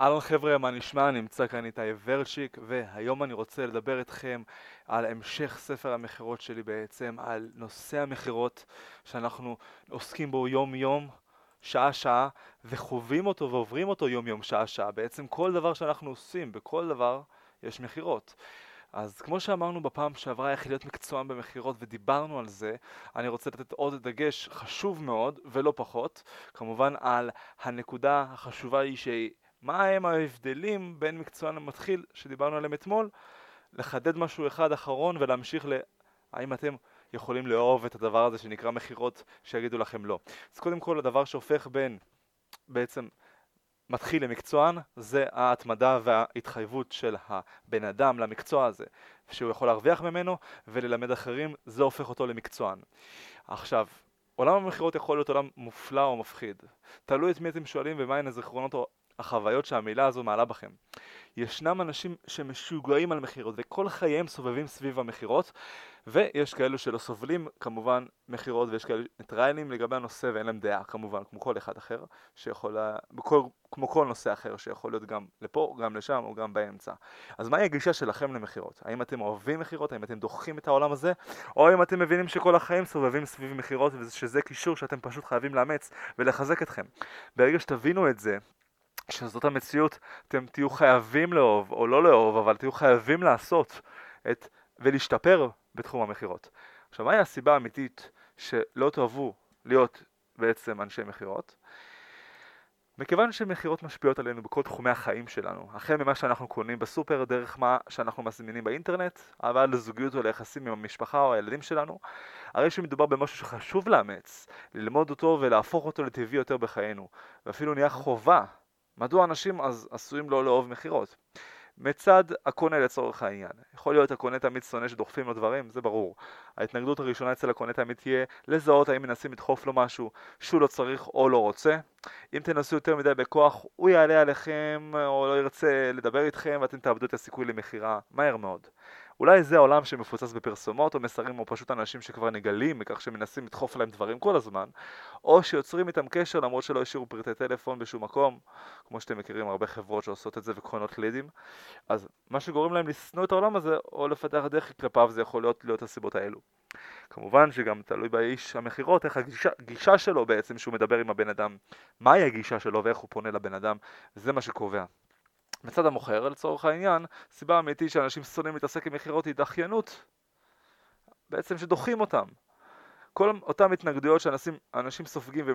אהלן חבר'ה, מה נשמע? נמצא כאן איתי ורצ'יק והיום אני רוצה לדבר איתכם על המשך ספר המכירות שלי בעצם, על נושא המכירות שאנחנו עוסקים בו יום יום, שעה שעה וחווים אותו ועוברים אותו יום יום, שעה שעה. בעצם כל דבר שאנחנו עושים, בכל דבר יש מכירות. אז כמו שאמרנו בפעם שעברה איך להיות מקצוען במכירות ודיברנו על זה, אני רוצה לתת עוד דגש חשוב מאוד ולא פחות, כמובן על הנקודה החשובה היא שהיא מה הם ההבדלים בין מקצוען למתחיל שדיברנו עליהם אתמול, לחדד משהו אחד אחרון ולהמשיך ל... האם אתם יכולים לאהוב את הדבר הזה שנקרא מכירות שיגידו לכם לא. אז קודם כל הדבר שהופך בין בעצם מתחיל למקצוען זה ההתמדה וההתחייבות של הבן אדם למקצוע הזה שהוא יכול להרוויח ממנו וללמד אחרים זה הופך אותו למקצוען. עכשיו עולם המכירות יכול להיות עולם מופלא או מפחיד תלוי את מי אתם שואלים ומהן הזיכרונות החוויות שהמילה הזו מעלה בכם. ישנם אנשים שמשוגעים על מכירות וכל חייהם סובבים סביב המכירות ויש כאלו שלא סובלים כמובן מכירות ויש כאלו ניטרלים לגבי הנושא ואין להם דעה כמובן כמו כל אחד אחר שיכול, בכל, כמו כל נושא אחר שיכול להיות גם לפה, גם לשם או גם באמצע. אז מהי הגישה שלכם למכירות? האם אתם אוהבים מכירות? האם אתם דוחים את העולם הזה? או האם אתם מבינים שכל החיים סובבים סביב מכירות ושזה קישור שאתם פשוט חייבים לאמץ ולחזק אתכם? ברגע שתבינו את זה שזאת המציאות, אתם תהיו חייבים לאהוב או לא לאהוב, אבל תהיו חייבים לעשות את, ולהשתפר בתחום המכירות. עכשיו, מהי הסיבה האמיתית שלא תאהבו להיות בעצם אנשי מכירות? מכיוון שמכירות משפיעות עלינו בכל תחומי החיים שלנו, החל ממה שאנחנו קונים בסופר, דרך מה שאנחנו מזמינים באינטרנט, אבל לזוגיות או ליחסים עם המשפחה או הילדים שלנו, הרי שמדובר במשהו שחשוב לאמץ, ללמוד אותו ולהפוך אותו לטבעי יותר בחיינו, ואפילו נהיה חובה מדוע אנשים אז עשויים לא לאהוב מכירות? מצד הקונה לצורך העניין. יכול להיות הקונה תמיד שונא שדוחפים לו דברים, זה ברור. ההתנגדות הראשונה אצל הקונה תמיד תהיה לזהות האם מנסים לדחוף לו משהו שהוא לא צריך או לא רוצה. אם תנסו יותר מדי בכוח, הוא יעלה עליכם או לא ירצה לדבר איתכם ואתם תאבדו את הסיכוי למכירה מהר מאוד. אולי זה העולם שמפוצץ בפרסומות או מסרים או פשוט אנשים שכבר נגלים בכך שמנסים לדחוף להם דברים כל הזמן או שיוצרים איתם קשר למרות שלא השאירו פרטי טלפון בשום מקום כמו שאתם מכירים הרבה חברות שעושות את זה וקונות לידים. אז מה שגורם להם לשנוא את העולם הזה או לפתח דרך כלפיו זה יכול להיות להיות הסיבות האלו. כמובן שגם תלוי באיש המכירות איך הגישה שלו בעצם שהוא מדבר עם הבן אדם מהי הגישה שלו ואיך הוא פונה לבן אדם זה מה שקובע מצד המוכר, לצורך העניין, סיבה אמיתית שאנשים שונאים להתעסק עם מכירות היא דחיינות, בעצם שדוחים אותם. כל אותם התנגדויות שאנשים סופגים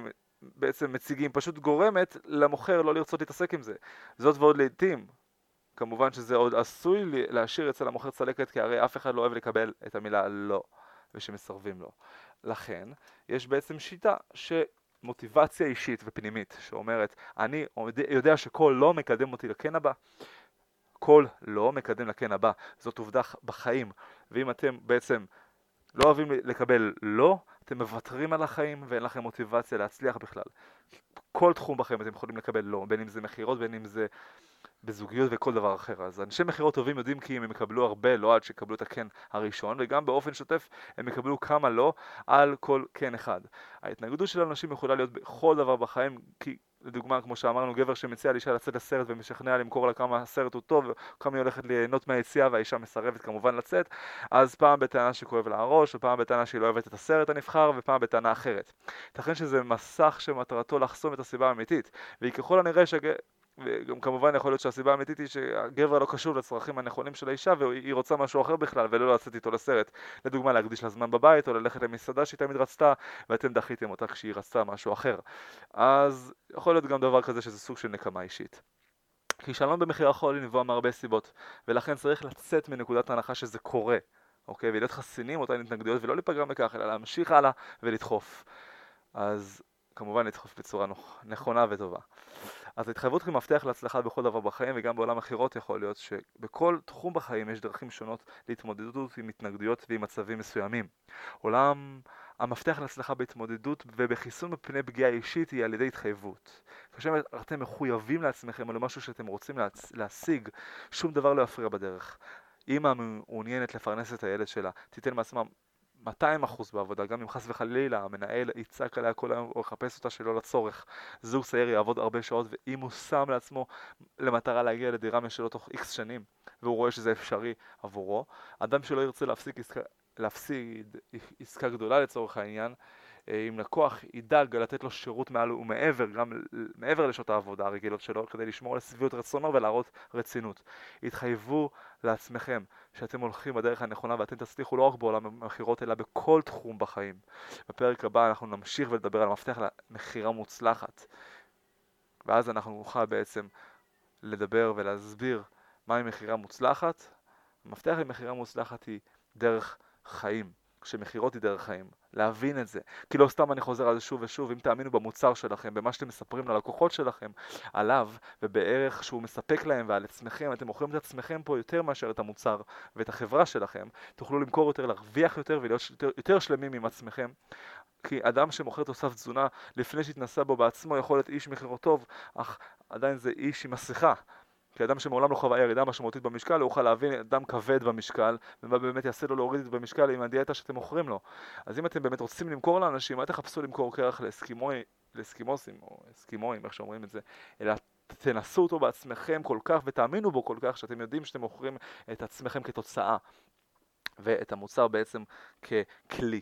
ובעצם מציגים פשוט גורמת למוכר לא לרצות להתעסק עם זה. זאת ועוד לעיתים, כמובן שזה עוד עשוי להשאיר אצל המוכר צלקת כי הרי אף אחד לא אוהב לקבל את המילה לא ושמסרבים לו. לכן יש בעצם שיטה ש... מוטיבציה אישית ופנימית שאומרת אני יודע שכל לא מקדם אותי לכן הבא. כל לא מקדם לכן הבא. זאת עובדה בחיים. ואם אתם בעצם לא אוהבים לקבל לא אתם מוותרים על החיים ואין לכם מוטיבציה להצליח בכלל. כל תחום בחיים אתם יכולים לקבל לא בין אם זה מכירות בין אם זה בזוגיות וכל דבר אחר. אז אנשי מכירות טובים יודעים כי אם הם יקבלו הרבה לא עד שיקבלו את הכן הראשון, וגם באופן שוטף הם יקבלו כמה לא על כל כן אחד. ההתנגדות של אנשים יכולה להיות בכל דבר בחיים, כי לדוגמה, כמו שאמרנו, גבר שמציע לאישה לצאת לסרט ומשכנע למכור לה כמה הסרט הוא טוב, כמה היא הולכת ליהנות מהיציאה והאישה מסרבת כמובן לצאת, אז פעם בטענה שכואב לה הראש, ופעם בטענה שהיא לא אוהבת את הסרט הנבחר, ופעם בטענה אחרת. ייתכן שזה מסך שמטרתו לחסום את הסיבה האמיתית, והיא ככל הנראה שג... וגם כמובן יכול להיות שהסיבה האמיתית היא שהגבר לא קשור לצרכים הנכונים של האישה והיא רוצה משהו אחר בכלל ולא לצאת איתו לסרט. לדוגמה להקדיש לה זמן בבית או ללכת למסעדה שהיא תמיד רצתה ואתם דחיתם אותה כשהיא רצתה משהו אחר. אז יכול להיות גם דבר כזה שזה סוג של נקמה אישית. כישלון במחיר יכול לנבוע מהרבה סיבות ולכן צריך לצאת מנקודת ההנחה שזה קורה אוקיי? ולהיות חסינים אותן התנגדויות ולא להיפגע מכך אלא להמשיך הלאה ולדחוף. אז כמובן לדחוף בצורה נכונה וטובה אז התחייבות היא מפתח להצלחה בכל דבר בחיים וגם בעולם מכירות יכול להיות שבכל תחום בחיים יש דרכים שונות להתמודדות עם התנגדויות ועם מצבים מסוימים. עולם המפתח להצלחה בהתמודדות ובחיסון מפני פגיעה אישית היא על ידי התחייבות. כאשר אתם מחויבים לעצמכם על משהו שאתם רוצים להצ... להשיג, שום דבר לא יפריע בדרך. אמא מעוניינת לפרנס את הילד שלה, תיתן מעצמה 200% בעבודה, גם אם חס וחלילה המנהל יצעק עליה כל היום או יחפש אותה שלא לצורך. זוג צעיר יעבוד הרבה שעות, ואם הוא שם לעצמו למטרה להגיע לדירה משלו תוך איקס שנים, והוא רואה שזה אפשרי עבורו, אדם שלא ירצה להפסיק עסקה, להפסיד עסקה גדולה לצורך העניין, אם לקוח ידאג לתת לו שירות מעל ומעבר, גם מעבר לשעות העבודה הרגילות שלו, כדי לשמור על שביעות רצונו ולהראות רצינות. התחייבו לעצמכם שאתם הולכים בדרך הנכונה ואתם תצליחו לא רק בעולם המכירות אלא בכל תחום בחיים. בפרק הבא אנחנו נמשיך ולדבר על מפתח למכירה מוצלחת ואז אנחנו נוכל בעצם לדבר ולהסביר מהי מכירה מוצלחת. המפתח למכירה מוצלחת היא דרך חיים. שמכירות היא דרך חיים, להבין את זה. כי לא סתם אני חוזר על זה שוב ושוב, אם תאמינו במוצר שלכם, במה שאתם מספרים ללקוחות שלכם, עליו ובערך שהוא מספק להם ועל עצמכם, אתם מוכרים את עצמכם פה יותר מאשר את המוצר ואת החברה שלכם, תוכלו למכור יותר, להרוויח יותר ולהיות יותר, יותר שלמים עם עצמכם. כי אדם שמוכר תוסף תזונה לפני שהתנסה בו בעצמו יכול להיות איש מכירות טוב, אך עדיין זה איש עם מסכה. כי אדם שמעולם לא חווה ירידה משמעותית במשקל, הוא יוכל להבין אדם כבד במשקל, ומה באמת יעשה לו להוריד את זה במשקל עם הדיאטה שאתם מוכרים לו. אז אם אתם באמת רוצים למכור לאנשים, אל תחפשו למכור קרח לאסקימוי, לאסקימוסים, או אסקימואים, איך שאומרים את זה, אלא תנסו אותו בעצמכם כל כך, ותאמינו בו כל כך, שאתם יודעים שאתם מוכרים את עצמכם כתוצאה, ואת המוצר בעצם ככלי.